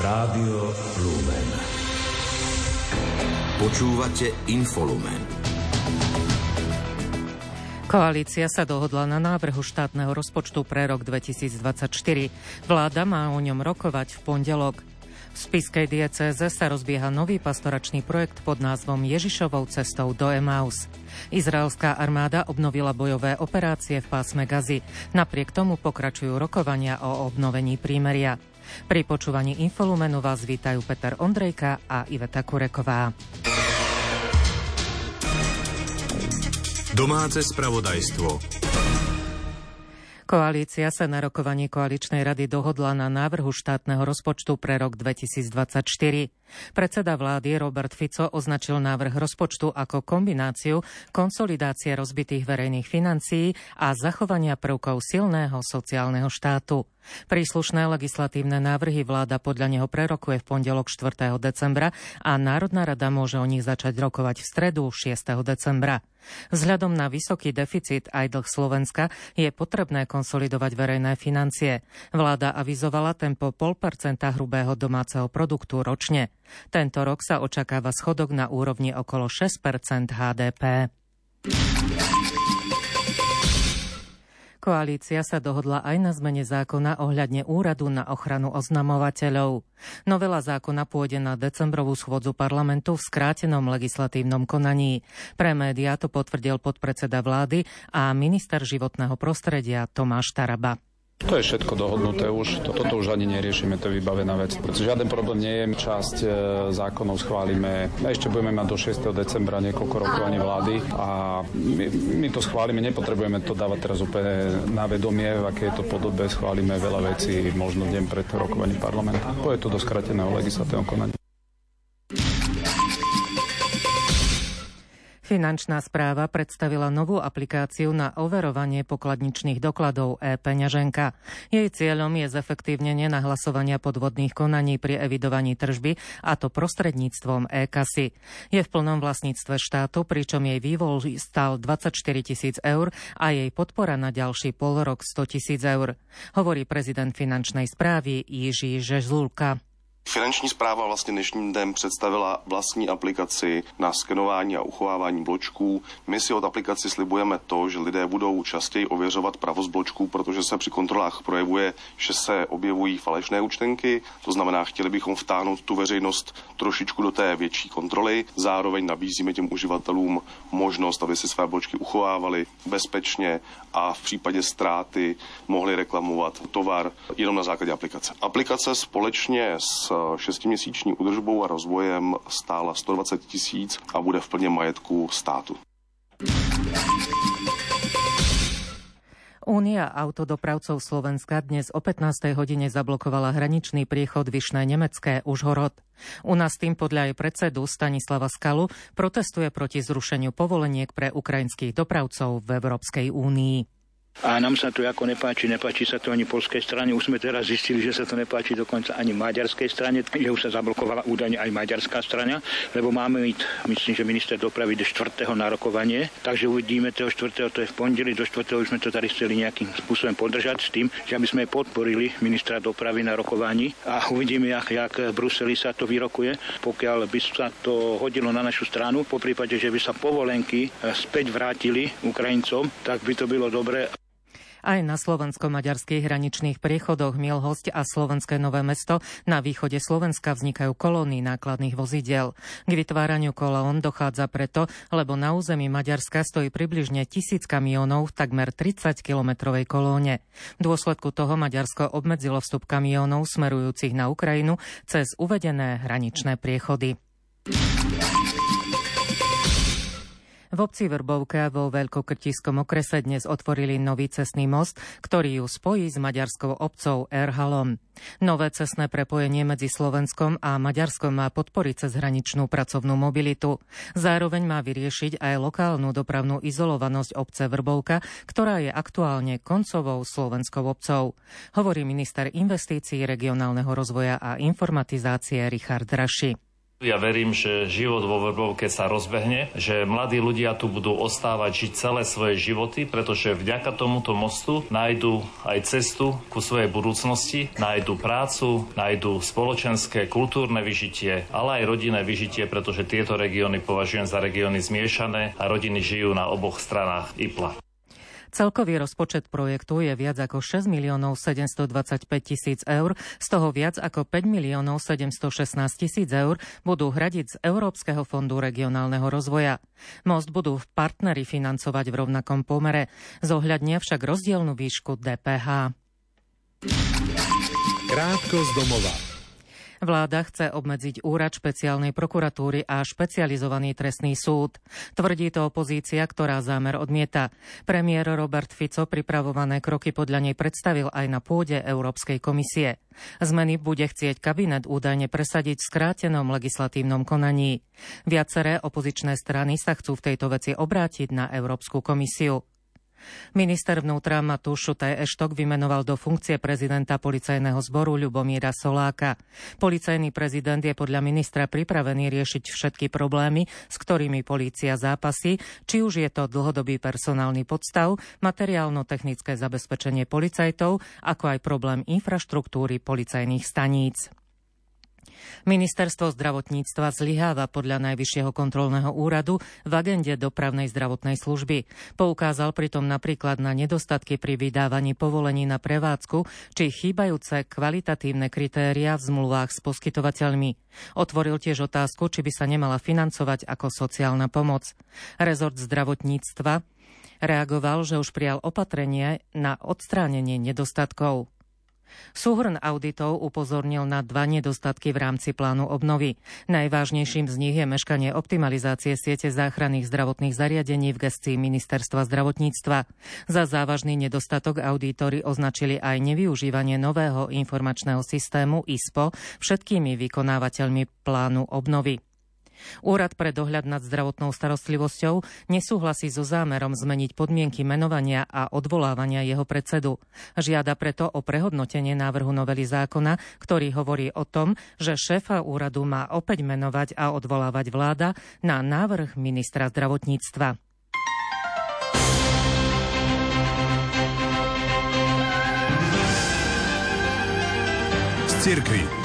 Rádio Lumen. Počúvate Infolumen. Koalícia sa dohodla na návrhu štátneho rozpočtu pre rok 2024. Vláda má o ňom rokovať v pondelok. V spiskej diecéze sa rozbieha nový pastoračný projekt pod názvom Ježišovou cestou do Emaus. Izraelská armáda obnovila bojové operácie v pásme Gazy. Napriek tomu pokračujú rokovania o obnovení prímeria. Pri počúvaní Infolumenu vás vítajú Peter Ondrejka a Iveta Kureková. Domáce spravodajstvo. Koalícia sa na rokovaní koaličnej rady dohodla na návrhu štátneho rozpočtu pre rok 2024. Predseda vlády Robert Fico označil návrh rozpočtu ako kombináciu konsolidácie rozbitých verejných financií a zachovania prvkov silného sociálneho štátu. Príslušné legislatívne návrhy vláda podľa neho prerokuje v pondelok 4. decembra a Národná rada môže o nich začať rokovať v stredu 6. decembra. Vzhľadom na vysoký deficit aj dlh Slovenska je potrebné konsolidovať verejné financie. Vláda avizovala tempo 0,5% hrubého domáceho produktu ročne. Tento rok sa očakáva schodok na úrovni okolo 6% HDP. Koalícia sa dohodla aj na zmene zákona ohľadne úradu na ochranu oznamovateľov. Novela zákona pôjde na decembrovú schôdzu parlamentu v skrátenom legislatívnom konaní. Pre médiá to potvrdil podpredseda vlády a minister životného prostredia Tomáš Taraba. To je všetko dohodnuté už, toto to už ani neriešime, to je vybavená vec. Žiaden problém nie je, časť e, zákonov schválime, ešte budeme mať do 6. decembra niekoľko rokovaní vlády a my, my to schválime, nepotrebujeme to dávať teraz úplne na vedomie, v aké je to podobe, schválime veľa vecí možno deň pred rokovaním parlamentu. Pôjde to do skrateného legislatívneho konania. Finančná správa predstavila novú aplikáciu na overovanie pokladničných dokladov e-peňaženka. Jej cieľom je zefektívnenie nahlasovania podvodných konaní pri evidovaní tržby, a to prostredníctvom e-kasy. Je v plnom vlastníctve štátu, pričom jej vývol stal 24 tisíc eur a jej podpora na ďalší pol rok 100 tisíc eur. Hovorí prezident finančnej správy Jiří Žezulka. Finanční zpráva vlastně dnešním dnem představila vlastní aplikaci na skenování a uchovávání bločků. My si od aplikaci slibujeme to, že lidé budou častěji ověřovat pravost bločků, protože se při kontrolách projevuje, že se objevují falešné účtenky. To znamená, chtěli bychom vtáhnout tu veřejnost trošičku do té větší kontroly. Zároveň nabízíme těm uživatelům možnost, aby si své bločky uchovávali bezpečně a v případě ztráty mohli reklamovat tovar jenom na základě aplikace. Aplikace společně s šestiměsíční udržbou a rozvojem stála 120 tisíc a bude v plně majetku státu. Únia autodopravcov Slovenska dnes o 15. hodine zablokovala hraničný priechod Vyšné Nemecké Užhorod. U nás tým podľa jej predsedu Stanislava Skalu protestuje proti zrušeniu povoleniek pre ukrajinských dopravcov v Európskej únii. A nám sa to ako nepáči, nepáči sa to ani polskej strane. Už sme teraz zistili, že sa to nepáči dokonca ani maďarskej strane, že už sa zablokovala údajne aj maďarská strana, lebo máme mít, myslím, že minister dopravy do 4. na rokovanie, takže uvidíme toho 4. to je v pondeli, do 4. už sme to tady chceli nejakým spôsobom podržať s tým, že aby sme podporili ministra dopravy na rokovaní a uvidíme, jak, jak v Bruseli sa to vyrokuje, pokiaľ by sa to hodilo na našu stranu, po prípade, že by sa povolenky späť vrátili Ukrajincom, tak by to bylo dobré. Aj na slovensko-maďarských hraničných priechodoch Mielhosť a Slovenské Nové mesto na východe Slovenska vznikajú kolóny nákladných vozidiel. K vytváraniu kolón dochádza preto, lebo na území Maďarska stojí približne tisíc kamionov v takmer 30-kilometrovej kolóne. V dôsledku toho Maďarsko obmedzilo vstup kamionov smerujúcich na Ukrajinu cez uvedené hraničné priechody. V obci Vrbovka vo Veľkokrtiskom okrese dnes otvorili nový cestný most, ktorý ju spojí s maďarskou obcov Erhalom. Nové cestné prepojenie medzi Slovenskom a Maďarskom má podporiť cezhraničnú pracovnú mobilitu. Zároveň má vyriešiť aj lokálnu dopravnú izolovanosť obce Vrbovka, ktorá je aktuálne koncovou slovenskou obcov. Hovorí minister investícií regionálneho rozvoja a informatizácie Richard Raši. Ja verím, že život vo Vrbovke sa rozbehne, že mladí ľudia tu budú ostávať žiť celé svoje životy, pretože vďaka tomuto mostu nájdu aj cestu ku svojej budúcnosti, nájdu prácu, nájdu spoločenské, kultúrne vyžitie, ale aj rodinné vyžitie, pretože tieto regióny považujem za regióny zmiešané a rodiny žijú na oboch stranách IPLA. Celkový rozpočet projektu je viac ako 6 miliónov 725 tisíc eur, z toho viac ako 5 miliónov 716 tisíc eur budú hradiť z Európskeho fondu regionálneho rozvoja. Most budú partnery financovať v rovnakom pomere, zohľadne však rozdielnu výšku DPH. Krátko z domova. Vláda chce obmedziť úrad špeciálnej prokuratúry a špecializovaný trestný súd. Tvrdí to opozícia, ktorá zámer odmieta. Premiér Robert Fico pripravované kroky podľa nej predstavil aj na pôde Európskej komisie. Zmeny bude chcieť kabinet údajne presadiť v skrátenom legislatívnom konaní. Viaceré opozičné strany sa chcú v tejto veci obrátiť na Európsku komisiu. Minister vnútra Matúš Šutaj Eštok vymenoval do funkcie prezidenta policajného zboru Ľubomíra Soláka. Policajný prezident je podľa ministra pripravený riešiť všetky problémy, s ktorými polícia zápasí, či už je to dlhodobý personálny podstav, materiálno-technické zabezpečenie policajtov, ako aj problém infraštruktúry policajných staníc. Ministerstvo zdravotníctva zlyháva podľa Najvyššieho kontrolného úradu v agende dopravnej zdravotnej služby. Poukázal pritom napríklad na nedostatky pri vydávaní povolení na prevádzku či chýbajúce kvalitatívne kritéria v zmluvách s poskytovateľmi. Otvoril tiež otázku, či by sa nemala financovať ako sociálna pomoc. Rezort zdravotníctva reagoval, že už prijal opatrenie na odstránenie nedostatkov. Súhrn auditov upozornil na dva nedostatky v rámci plánu obnovy. Najvážnejším z nich je meškanie optimalizácie siete záchranných zdravotných zariadení v gestii Ministerstva zdravotníctva. Za závažný nedostatok auditory označili aj nevyužívanie nového informačného systému ISPO všetkými vykonávateľmi plánu obnovy. Úrad pre dohľad nad zdravotnou starostlivosťou nesúhlasí so zámerom zmeniť podmienky menovania a odvolávania jeho predsedu. Žiada preto o prehodnotenie návrhu novely zákona, ktorý hovorí o tom, že šéfa úradu má opäť menovať a odvolávať vláda na návrh ministra zdravotníctva. Cirkvi.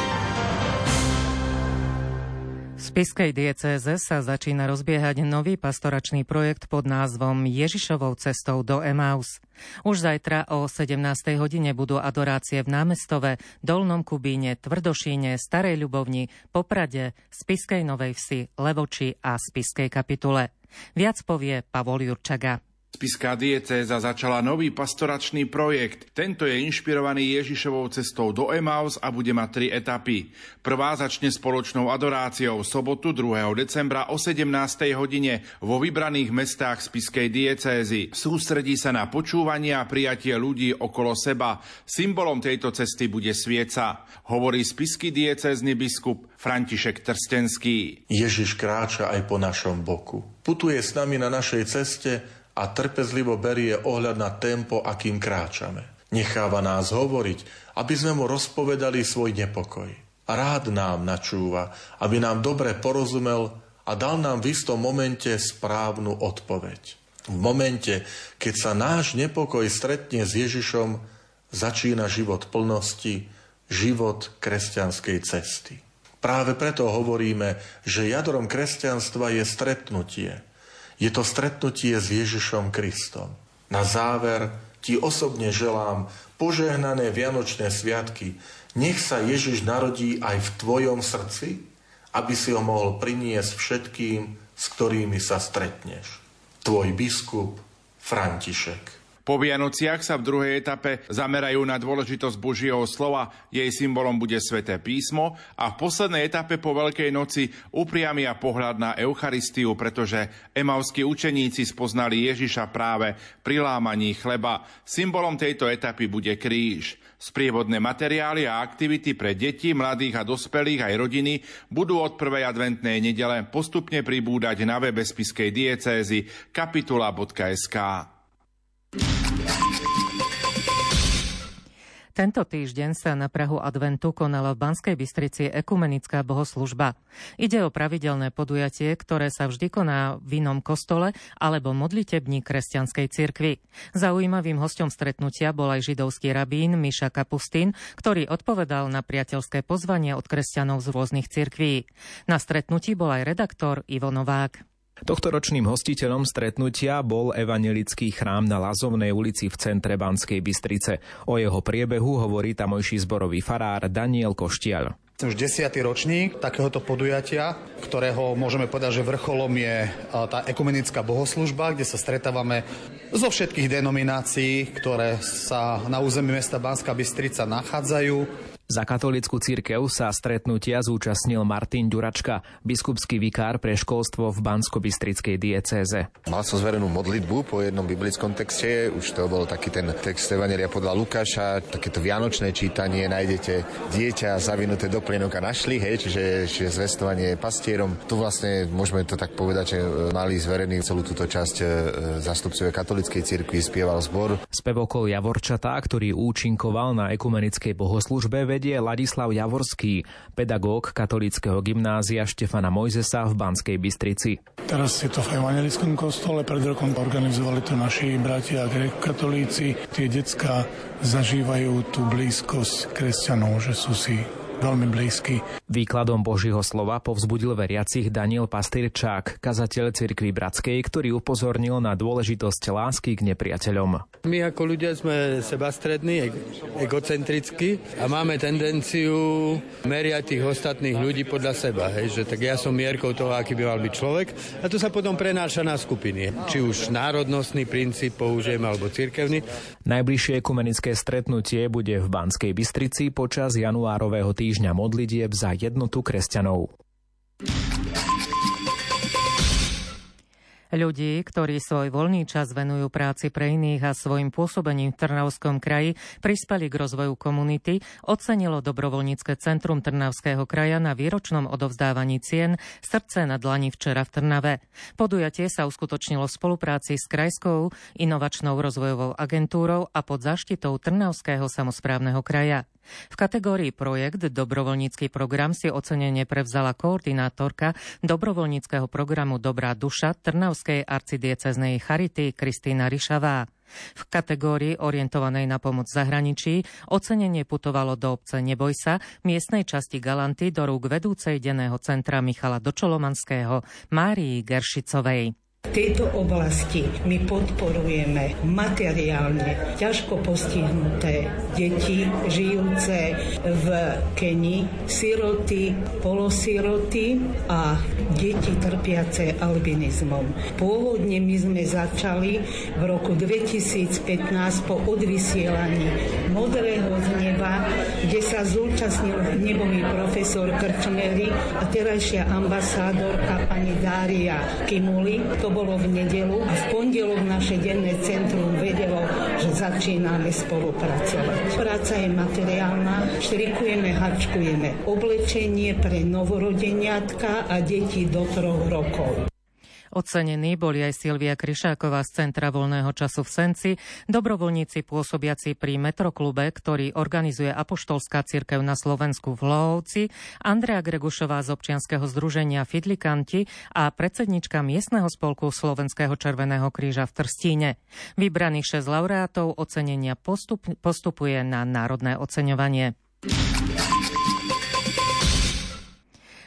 Spiskej diecéze sa začína rozbiehať nový pastoračný projekt pod názvom Ježišovou cestou do Emaus. Už zajtra o 17. hodine budú adorácie v námestove, Dolnom Kubíne, Tvrdošíne, Starej Ľubovni, Poprade, Spiskej Novej Vsi, Levoči a Spiskej kapitule. Viac povie Pavol Jurčaga. Spiská diecéza začala nový pastoračný projekt. Tento je inšpirovaný Ježišovou cestou do Emaus a bude mať tri etapy. Prvá začne spoločnou adoráciou sobotu 2. decembra o 17. hodine vo vybraných mestách Spiskej diecézy. Sústredí sa na počúvanie a prijatie ľudí okolo seba. Symbolom tejto cesty bude svieca, hovorí spisky diecézny biskup František Trstenský. Ježiš kráča aj po našom boku. Putuje s nami na našej ceste a trpezlivo berie ohľad na tempo, akým kráčame. Necháva nás hovoriť, aby sme mu rozpovedali svoj nepokoj. Rád nám načúva, aby nám dobre porozumel a dal nám v istom momente správnu odpoveď. V momente, keď sa náš nepokoj stretne s Ježišom, začína život plnosti, život kresťanskej cesty. Práve preto hovoríme, že jadrom kresťanstva je stretnutie – je to stretnutie s Ježišom Kristom. Na záver ti osobne želám požehnané Vianočné sviatky. Nech sa Ježiš narodí aj v tvojom srdci, aby si ho mohol priniesť všetkým, s ktorými sa stretneš. Tvoj biskup František. Po Vianociach sa v druhej etape zamerajú na dôležitosť Božieho slova, jej symbolom bude sväté písmo a v poslednej etape po Veľkej noci upriamia pohľad na Eucharistiu, pretože emavskí učeníci spoznali Ježiša práve pri lámaní chleba. Symbolom tejto etapy bude kríž. Sprievodné materiály a aktivity pre deti, mladých a dospelých aj rodiny budú od prvej adventnej nedele postupne pribúdať na webe spiskej diecézy kapitula.sk. Tento týždeň sa na Prahu adventu konala v Banskej Bystrici ekumenická bohoslužba. Ide o pravidelné podujatie, ktoré sa vždy koná v inom kostole alebo modlitební kresťanskej cirkvi. Zaujímavým hostom stretnutia bol aj židovský rabín Miša Kapustín, ktorý odpovedal na priateľské pozvanie od kresťanov z rôznych cirkví. Na stretnutí bol aj redaktor Ivo Novák. Tohtoročným hostiteľom stretnutia bol evangelický chrám na Lazovnej ulici v centre Banskej Bystrice. O jeho priebehu hovorí tamojší zborový farár Daniel Koštiel. Som už desiatý ročník takéhoto podujatia, ktorého môžeme povedať, že vrcholom je tá ekumenická bohoslužba, kde sa stretávame zo všetkých denominácií, ktoré sa na území mesta Banská Bystrica nachádzajú. Za katolickú církev sa stretnutia zúčastnil Martin Ďuračka, biskupský vikár pre školstvo v Bansko-Bystrickej diecéze. Mal som zverenú modlitbu po jednom biblickom texte, už to bol taký ten text Evangelia podľa Lukáša, takéto vianočné čítanie, nájdete dieťa zavinuté do plienok a našli, hej, čiže, čiže zvestovanie pastierom. Tu vlastne môžeme to tak povedať, že mali zverený celú túto časť e, zastupcovia katolíckej cirkvi, spieval zbor. Spevokol Javorčatá, ktorý účinkoval na ekumenickej bohoslužbe, vedie Ladislav Javorský, pedagóg katolického gymnázia Štefana Mojzesa v Banskej Bystrici. Teraz je to v evangelickom kostole, pred rokom organizovali to naši bratia katolíci. Tie decka zažívajú tú blízkosť kresťanov, že sú si veľmi blízky. Výkladom Božího slova povzbudil veriacich Daniel Pastýrčák, kazateľ cirkvi Bratskej, ktorý upozornil na dôležitosť lásky k nepriateľom. My ako ľudia sme sebastrední, egocentrickí a máme tendenciu meriať tých ostatných ľudí podľa seba. Hej, že tak ja som mierkou toho, aký by mal byť človek a to sa potom prenáša na skupiny. Či už národnostný princíp použijem alebo cirkevný. Najbližšie ekumenické stretnutie bude v Banskej Bystrici počas januárového týždňa týždňa modlitieb za jednotu kresťanov. Ľudí, ktorí svoj voľný čas venujú práci pre iných a svojim pôsobením v Trnavskom kraji prispeli k rozvoju komunity, ocenilo Dobrovoľnícke centrum Trnavského kraja na výročnom odovzdávaní cien Srdce na dlani včera v Trnave. Podujatie sa uskutočnilo v spolupráci s Krajskou inovačnou rozvojovou agentúrou a pod zaštitou Trnavského samozprávneho kraja. V kategórii projekt Dobrovoľnícky program si ocenenie prevzala koordinátorka dobrovoľníckého programu Dobrá duša Trnavskej arcidieceznej Charity Kristýna Ryšavá. V kategórii orientovanej na pomoc zahraničí ocenenie putovalo do obce Nebojsa, miestnej časti Galanty do rúk vedúcej denného centra Michala Dočolomanského Márii Geršicovej. Tejto oblasti my podporujeme materiálne ťažko postihnuté deti žijúce v Keni, siroty, polosiroty a deti trpiace albinizmom. Pôvodne my sme začali v roku 2015 po odvysielaní Modrého z neba, kde sa zúčastnil nebový profesor Krčmery a terajšia ambasádorka pani Dária Kimuli. To bolo v nedelu a v pondelok naše denné centrum vedelo, že začíname spolupracovať. Práca je materiálna, štrikujeme, hačkujeme oblečenie pre novorodeniatka a deti do troch rokov. Ocenení boli aj Silvia Kryšáková z Centra voľného času v Senci, dobrovoľníci pôsobiaci pri Metroklube, ktorý organizuje Apoštolská cirkev na Slovensku v Lohovci, Andrea Gregušová z občianskeho združenia Fidlikanti a predsednička miestneho spolku Slovenského červeného kríža v Trstíne. Vybraných 6 laureátov ocenenia postup, postupuje na národné oceňovanie.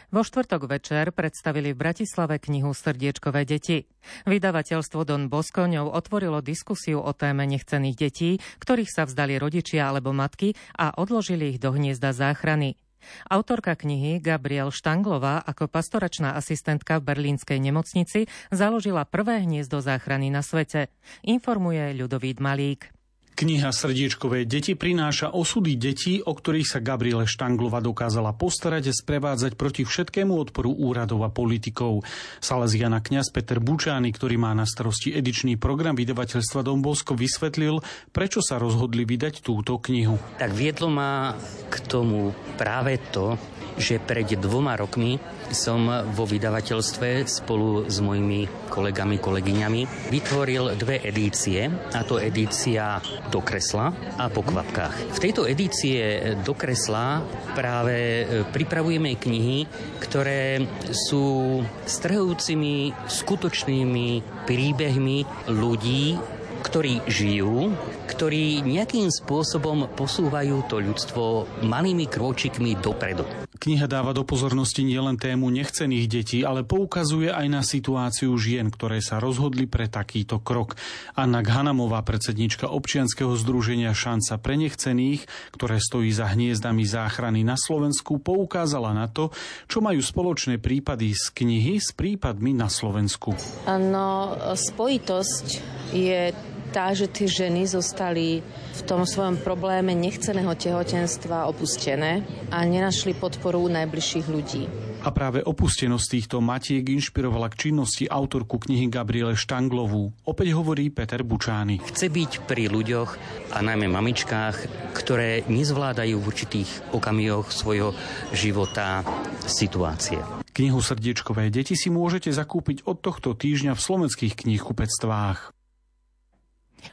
Vo štvrtok večer predstavili v Bratislave knihu Srdiečkové deti. Vydavateľstvo Don Bosco ňou otvorilo diskusiu o téme nechcených detí, ktorých sa vzdali rodičia alebo matky a odložili ich do hniezda záchrany. Autorka knihy Gabriel Štanglová ako pastoračná asistentka v berlínskej nemocnici založila prvé hniezdo záchrany na svete. Informuje Ľudovít Malík. Kniha Srdiečkové deti prináša osudy detí, o ktorých sa Gabriele Štanglova dokázala postarať a sprevádzať proti všetkému odporu úradov a politikov. Salesiana kňaz Peter Bučány, ktorý má na starosti edičný program vydavateľstva Don Bosco, vysvetlil, prečo sa rozhodli vydať túto knihu. Tak viedlo ma k tomu práve to, že pred dvoma rokmi som vo vydavateľstve spolu s mojimi kolegami, kolegyňami vytvoril dve edície. A to edícia do kresla a po kvapkách. V tejto edície do kresla práve pripravujeme knihy, ktoré sú strhujúcimi skutočnými príbehmi ľudí, ktorí žijú, ktorí nejakým spôsobom posúvajú to ľudstvo malými krôčikmi dopredu. Kniha dáva do pozornosti nielen tému nechcených detí, ale poukazuje aj na situáciu žien, ktoré sa rozhodli pre takýto krok. Anna Hanamová, predsednička občianskeho združenia Šanca pre nechcených, ktoré stojí za hniezdami záchrany na Slovensku, poukázala na to, čo majú spoločné prípady z knihy s prípadmi na Slovensku. No, spojitosť je tá, že tie ženy zostali v tom svojom probléme nechceného tehotenstva opustené a nenašli podporu najbližších ľudí. A práve opustenosť týchto matiek inšpirovala k činnosti autorku knihy Gabriele Štanglovú. Opäť hovorí Peter Bučány. Chce byť pri ľuďoch a najmä mamičkách, ktoré nezvládajú v určitých okamihoch svojho života situácie. Knihu Srdiečkové deti si môžete zakúpiť od tohto týždňa v slovenských knihkupectvách.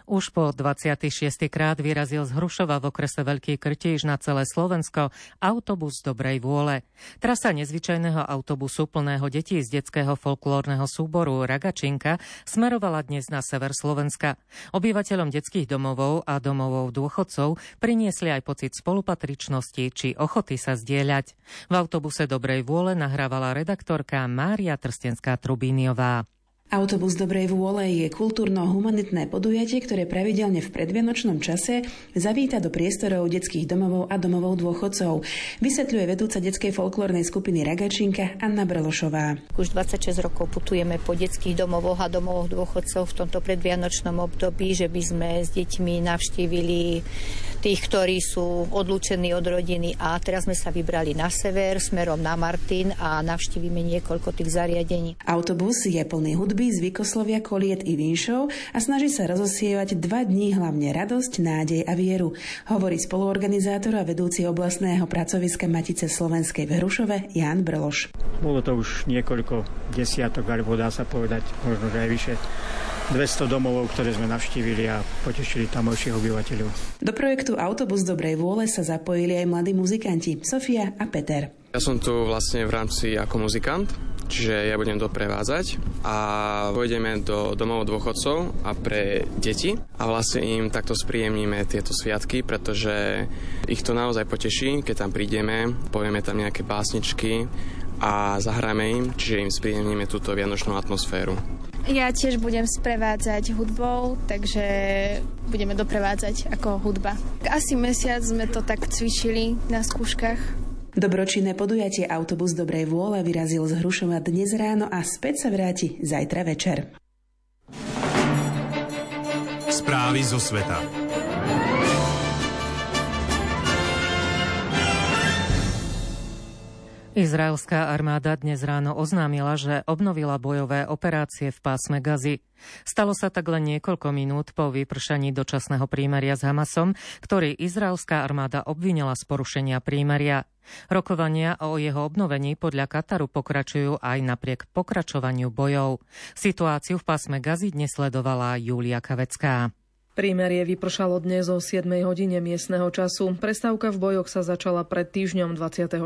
Už po 26. krát vyrazil z Hrušova v okrese Veľký Krtíž na celé Slovensko autobus dobrej vôle. Trasa nezvyčajného autobusu plného detí z detského folklórneho súboru Ragačinka smerovala dnes na sever Slovenska. Obyvateľom detských domovov a domovov dôchodcov priniesli aj pocit spolupatričnosti či ochoty sa zdieľať. V autobuse dobrej vôle nahrávala redaktorka Mária Trstenská-Trubíniová. Autobus dobrej vôle je kultúrno-humanitné podujatie, ktoré pravidelne v predvianočnom čase zavíta do priestorov detských domovov a domovov dôchodcov. Vysvetľuje vedúca detskej folklórnej skupiny Ragačinka Anna Brlošová. Už 26 rokov putujeme po detských domovoch a domovoch dôchodcov v tomto predvianočnom období, že by sme s deťmi navštívili tých, ktorí sú odlúčení od rodiny a teraz sme sa vybrali na sever smerom na Martin a navštívime niekoľko tých zariadení. Autobus je plný hudby, zvykoslovia, koliet i vinšov a snaží sa rozosievať dva dní hlavne radosť, nádej a vieru, hovorí spoluorganizátor a vedúci oblastného pracoviska Matice Slovenskej v Hrušove Jan Brloš. Bolo to už niekoľko desiatok, alebo dá sa povedať, možno aj vyše 200 domov, ktoré sme navštívili a potešili tamojších obyvateľov. Do projektu Autobus dobrej vôle sa zapojili aj mladí muzikanti Sofia a Peter. Ja som tu vlastne v rámci ako muzikant, čiže ja budem doprevádzať a pôjdeme do domov dôchodcov a pre deti a vlastne im takto spríjemníme tieto sviatky, pretože ich to naozaj poteší, keď tam prídeme, povieme tam nejaké básničky a zahráme im, čiže im spríjemníme túto vianočnú atmosféru. Ja tiež budem sprevádzať hudbou, takže budeme doprevádzať ako hudba. Asi mesiac sme to tak cvičili na skúškach. Dobročinné podujatie Autobus dobrej vôle vyrazil z Hrušova dnes ráno a späť sa vráti zajtra večer. Správy zo sveta. Izraelská armáda dnes ráno oznámila, že obnovila bojové operácie v pásme Gazy. Stalo sa tak len niekoľko minút po vypršaní dočasného prímeria s Hamasom, ktorý izraelská armáda obvinila z porušenia prímeria. Rokovania o jeho obnovení podľa Kataru pokračujú aj napriek pokračovaniu bojov. Situáciu v pásme Gazy dnes sledovala Júlia Kavecká. Prímerie vypršalo dnes o 7 hodine miestneho času. Prestávka v bojoch sa začala pred týždňom 24.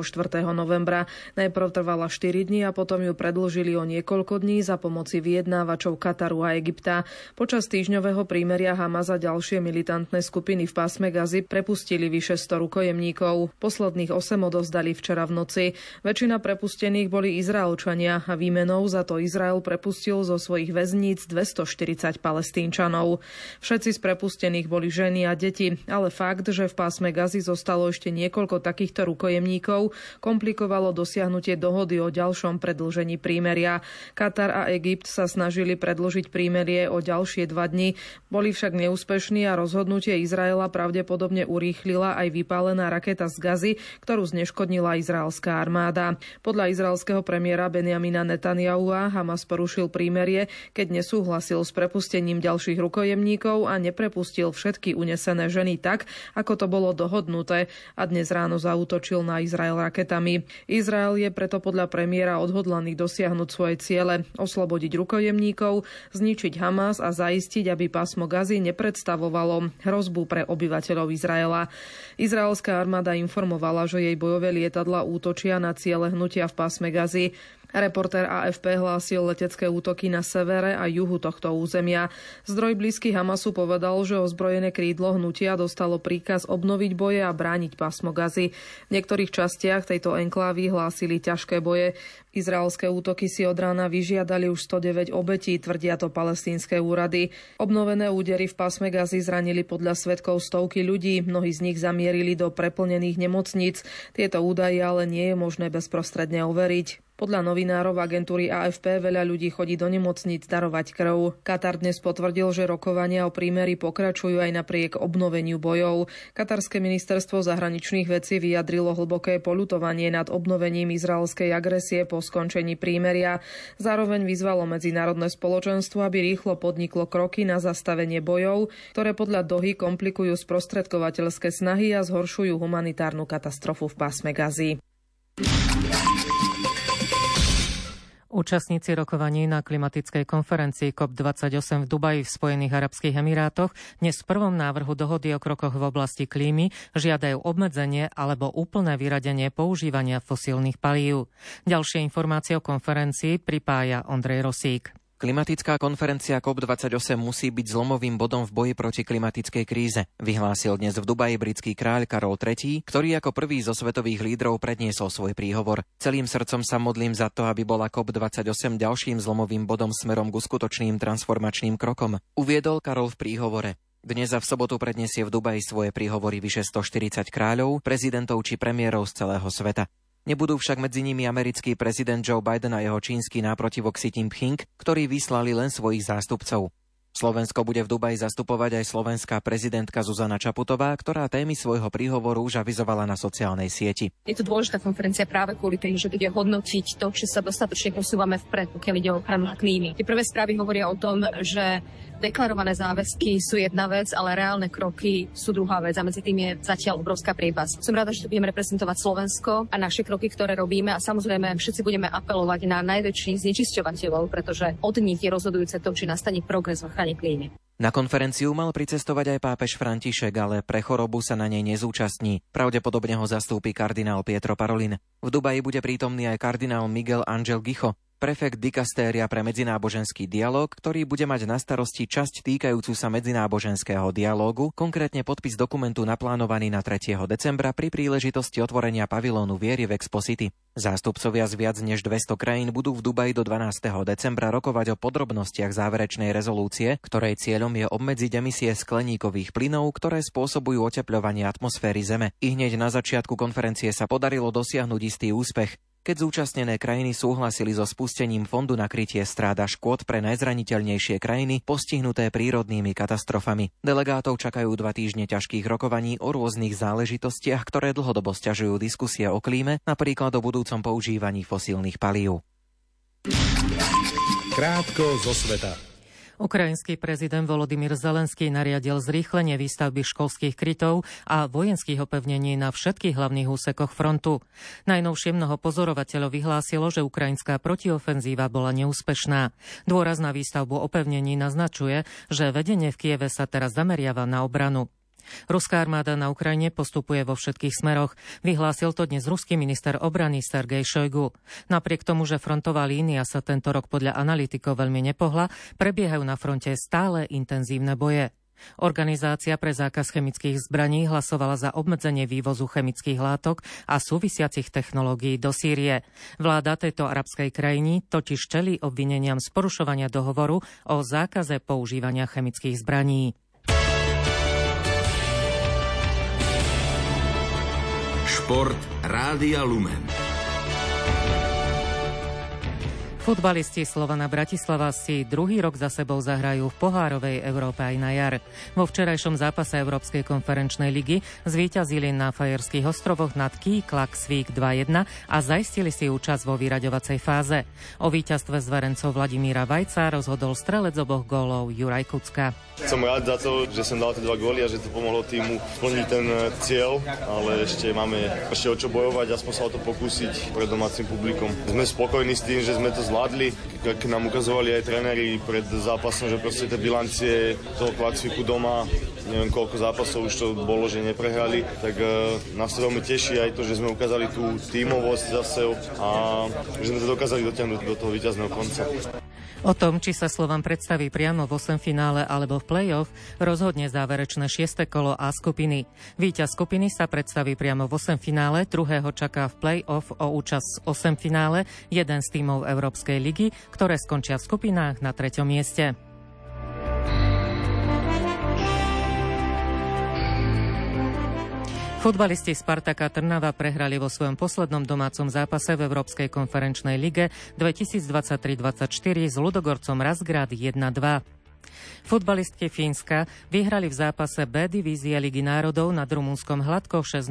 novembra. Najprv trvala 4 dní a potom ju predlžili o niekoľko dní za pomoci vyjednávačov Kataru a Egypta. Počas týždňového prímeria Hamas a ďalšie militantné skupiny v pásme Gazy prepustili vyše 100 rukojemníkov. Posledných 8 odozdali včera v noci. Väčšina prepustených boli Izraelčania a výmenou za to Izrael prepustil zo svojich väzníc 240 palestínčanov. Všetci z prepustených boli ženy a deti, ale fakt, že v pásme Gazy zostalo ešte niekoľko takýchto rukojemníkov, komplikovalo dosiahnutie dohody o ďalšom predlžení prímeria. Katar a Egypt sa snažili predložiť prímerie o ďalšie dva dni, boli však neúspešní a rozhodnutie Izraela pravdepodobne urýchlila aj vypálená raketa z Gazy, ktorú zneškodnila izraelská armáda. Podľa izraelského premiéra Benjamina Netanyahua Hamas porušil prímerie, keď nesúhlasil s prepustením ďalších rukojemníkov a neprepustil všetky unesené ženy tak, ako to bolo dohodnuté a dnes ráno zautočil na Izrael raketami. Izrael je preto podľa premiéra odhodlaný dosiahnuť svoje ciele, oslobodiť rukojemníkov, zničiť Hamas a zaistiť, aby pásmo Gazy nepredstavovalo hrozbu pre obyvateľov Izraela. Izraelská armáda informovala, že jej bojové lietadla útočia na ciele hnutia v pásme Gazy. Reportér AFP hlásil letecké útoky na severe a juhu tohto územia. Zdroj blízky Hamasu povedal, že ozbrojené krídlo hnutia dostalo príkaz obnoviť boje a brániť pásmo Gazy. V niektorých častiach tejto enklávy hlásili ťažké boje. Izraelské útoky si od rána vyžiadali už 109 obetí, tvrdia to palestínske úrady. Obnovené údery v pásme Gazy zranili podľa svetkov stovky ľudí, mnohí z nich zamierili do preplnených nemocníc. Tieto údaje ale nie je možné bezprostredne overiť. Podľa novinárov agentúry AFP veľa ľudí chodí do nemocníc darovať krv. Katar dnes potvrdil, že rokovania o prímeri pokračujú aj napriek obnoveniu bojov. Katarské ministerstvo zahraničných vecí vyjadrilo hlboké polutovanie nad obnovením izraelskej agresie po skončení prímeria. Zároveň vyzvalo medzinárodné spoločenstvo, aby rýchlo podniklo kroky na zastavenie bojov, ktoré podľa Dohy komplikujú sprostredkovateľské snahy a zhoršujú humanitárnu katastrofu v pásme Gazy. Účastníci rokovaní na klimatickej konferencii COP28 v Dubaji v Spojených Arabských Emirátoch dnes v prvom návrhu dohody o krokoch v oblasti klímy žiadajú obmedzenie alebo úplné vyradenie používania fosílnych palív. Ďalšie informácie o konferencii pripája Ondrej Rosík. Klimatická konferencia COP28 musí byť zlomovým bodom v boji proti klimatickej kríze, vyhlásil dnes v Dubaji britský kráľ Karol III, ktorý ako prvý zo svetových lídrov predniesol svoj príhovor. Celým srdcom sa modlím za to, aby bola COP28 ďalším zlomovým bodom smerom k uskutočným transformačným krokom, uviedol Karol v príhovore. Dnes a v sobotu predniesie v Dubaji svoje príhovory vyše 140 kráľov, prezidentov či premiérov z celého sveta. Nebudú však medzi nimi americký prezident Joe Biden a jeho čínsky náprotivok Xi Jinping, ktorí vyslali len svojich zástupcov. Slovensko bude v Dubaji zastupovať aj slovenská prezidentka Zuzana Čaputová, ktorá témy svojho príhovoru už avizovala na sociálnej sieti. Je to dôležitá konferencia práve kvôli tomu, že bude hodnotiť to, či sa dostatočne posúvame vpred, pokiaľ ide o ochranu klímy. Tie prvé správy hovoria o tom, že deklarované záväzky sú jedna vec, ale reálne kroky sú druhá vec a medzi tým je zatiaľ obrovská priepas. Som rada, že tu budeme reprezentovať Slovensko a naše kroky, ktoré robíme a samozrejme všetci budeme apelovať na najväčších znečisťovateľov, pretože od nich je rozhodujúce to, či nastane progres v ochrane klímy. Na konferenciu mal pricestovať aj pápež František, ale pre chorobu sa na nej nezúčastní. Pravdepodobne ho zastúpi kardinál Pietro Parolin. V Dubaji bude prítomný aj kardinál Miguel Angel Gicho, prefekt dikastéria pre medzináboženský dialog, ktorý bude mať na starosti časť týkajúcu sa medzináboženského dialógu, konkrétne podpis dokumentu naplánovaný na 3. decembra pri príležitosti otvorenia pavilónu viery v Expo City. Zástupcovia z viac než 200 krajín budú v Dubaji do 12. decembra rokovať o podrobnostiach záverečnej rezolúcie, ktorej cieľom je obmedziť emisie skleníkových plynov, ktoré spôsobujú otepľovanie atmosféry Zeme. I hneď na začiatku konferencie sa podarilo dosiahnuť istý úspech keď zúčastnené krajiny súhlasili so spustením fondu na krytie stráda škôd pre najzraniteľnejšie krajiny postihnuté prírodnými katastrofami. Delegátov čakajú dva týždne ťažkých rokovaní o rôznych záležitostiach, ktoré dlhodobo stiažujú diskusie o klíme, napríklad o budúcom používaní fosílnych palív. Krátko zo sveta. Ukrajinský prezident Volodymyr Zelenský nariadil zrýchlenie výstavby školských krytov a vojenských opevnení na všetkých hlavných úsekoch frontu. Najnovšie mnoho pozorovateľov vyhlásilo, že ukrajinská protiofenzíva bola neúspešná. Dôraz na výstavbu opevnení naznačuje, že vedenie v Kieve sa teraz zameriava na obranu. Ruská armáda na Ukrajine postupuje vo všetkých smeroch. Vyhlásil to dnes ruský minister obrany Sergej Šojgu. Napriek tomu, že frontová línia sa tento rok podľa analytikov veľmi nepohla, prebiehajú na fronte stále intenzívne boje. Organizácia pre zákaz chemických zbraní hlasovala za obmedzenie vývozu chemických látok a súvisiacich technológií do Sýrie. Vláda tejto arabskej krajiny totiž čeli obvineniam z porušovania dohovoru o zákaze používania chemických zbraní. Šport Rádia Lumen. Futbalisti Slovana Bratislava si druhý rok za sebou zahrajú v pohárovej Európe aj na jar. Vo včerajšom zápase Európskej konferenčnej ligy zvíťazili na Fajerských ostrovoch nad Key Klaxvík 2-1 a zaistili si účasť vo vyraďovacej fáze. O víťazstve zverencov Vladimíra Vajca rozhodol strelec oboch gólov Juraj Kucka. Som rád za to, že som dal tie dva góly a že to pomohlo týmu splniť ten eh, cieľ, ale ešte máme ešte o čo bojovať, aspoň sa o to pokúsiť pred domácim publikom. Sme spokojní s tým, že sme to zvládli. Keď nám ukazovali aj tréneri pred zápasom, že proste tie bilancie toho Klaxviku doma, neviem koľko zápasov už to bolo, že neprehrali, tak uh, nás to veľmi teší aj to, že sme ukázali tú tímovosť zase a že sme to dokázali dotiahnuť do toho víťazného konca. O tom, či sa Slovan predstaví priamo v 8 finále alebo v play-off, rozhodne záverečné 6. kolo A skupiny. Výťaz skupiny sa predstaví priamo v 8 finále, druhého čaká v play-off o účasť 8 finále, jeden z tímov Európskej ligy, ktoré skončia v skupinách na treťom mieste. Futbalisti Spartaka Trnava prehrali vo svojom poslednom domácom zápase v Európskej konferenčnej lige 2023-24 s Ludogorcom Razgrad 1-2. Futbalistky Fínska vyhrali v zápase B divízie Ligy národov nad Rumunskom hladkou 6-0.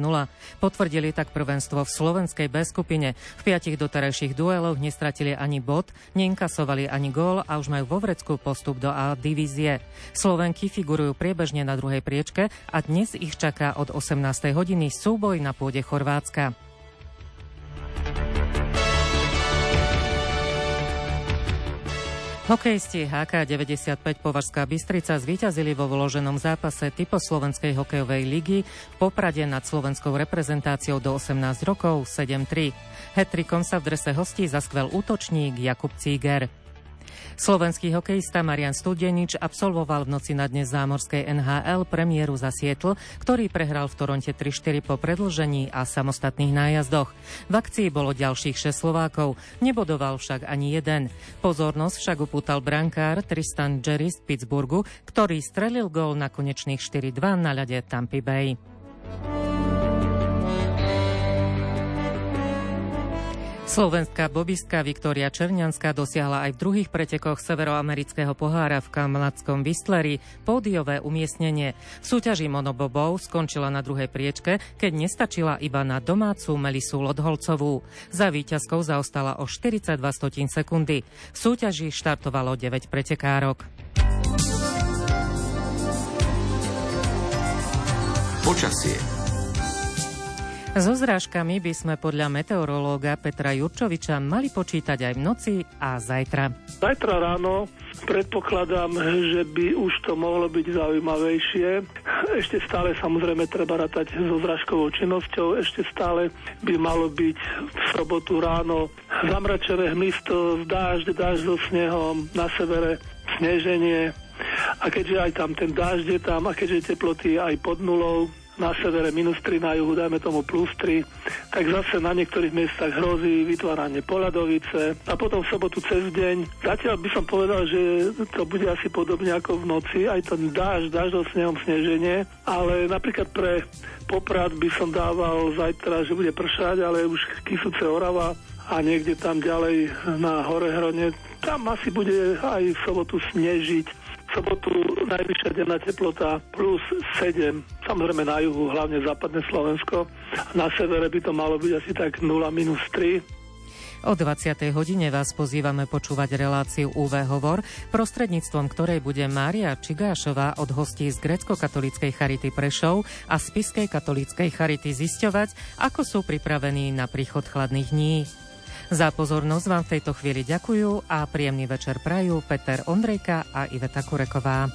Potvrdili tak prvenstvo v slovenskej B skupine. V piatich doterajších dueloch nestratili ani bod, neinkasovali ani gól a už majú vo vrecku postup do A divízie. Slovenky figurujú priebežne na druhej priečke a dnes ich čaká od 18. hodiny súboj na pôde Chorvátska. Hokejisti HK 95 Považská Bystrica zvíťazili vo vloženom zápase typo Slovenskej hokejovej ligy v Poprade nad slovenskou reprezentáciou do 18 rokov 7-3. Hetrikom sa v drese hostí zaskvel útočník Jakub Cíger. Slovenský hokejista Marian Studenič absolvoval v noci na dnes zámorskej NHL premiéru za Sietl, ktorý prehral v Toronte 3-4 po predlžení a samostatných nájazdoch. V akcii bolo ďalších 6 Slovákov, nebodoval však ani jeden. Pozornosť však upútal brankár Tristan Jerry z Pittsburghu, ktorý strelil gól na konečných 4-2 na ľade Tampa Bay. Slovenská bobistka Viktória Černianská dosiahla aj v druhých pretekoch severoamerického pohára v kamadskom Whistleri pódiové umiestnenie. V súťaži monobobov skončila na druhej priečke, keď nestačila iba na domácu Melisu Lodholcovú. Za víťazkou zaostala o 42 stotín sekundy. V súťaži štartovalo 9 pretekárok. Počasie so zrážkami by sme podľa meteorológa Petra Jurčoviča mali počítať aj v noci a zajtra. Zajtra ráno predpokladám, že by už to mohlo byť zaujímavejšie. Ešte stále samozrejme treba rátať so zrážkovou činnosťou, ešte stále by malo byť v sobotu ráno zamračené hmysto, dážď, dážď so snehom, na severe sneženie. A keďže aj tam ten dážď je tam a keďže teploty aj pod nulou, na severe minus 3, na juhu dajme tomu plus 3, tak zase na niektorých miestach hrozí vytváranie poladovice a potom v sobotu cez deň. Zatiaľ by som povedal, že to bude asi podobne ako v noci, aj ten dáž, dáž do snehom sneženie, ale napríklad pre Poprad by som dával zajtra, že bude pršať, ale už Kisuce Orava a niekde tam ďalej na Horehrone, tam asi bude aj v sobotu snežiť sobotu najvyššia denná teplota plus 7, samozrejme na juhu, hlavne západné Slovensko. Na severe by to malo byť asi tak 0 minus 3. O 20. hodine vás pozývame počúvať reláciu UV Hovor, prostredníctvom ktorej bude Mária Čigášová od hostí z grecko-katolíckej Charity Prešov a Spiskej katolíckej Charity zisťovať, ako sú pripravení na príchod chladných dní. Za pozornosť vám v tejto chvíli ďakujú a príjemný večer prajú Peter Ondrejka a Iveta Kureková.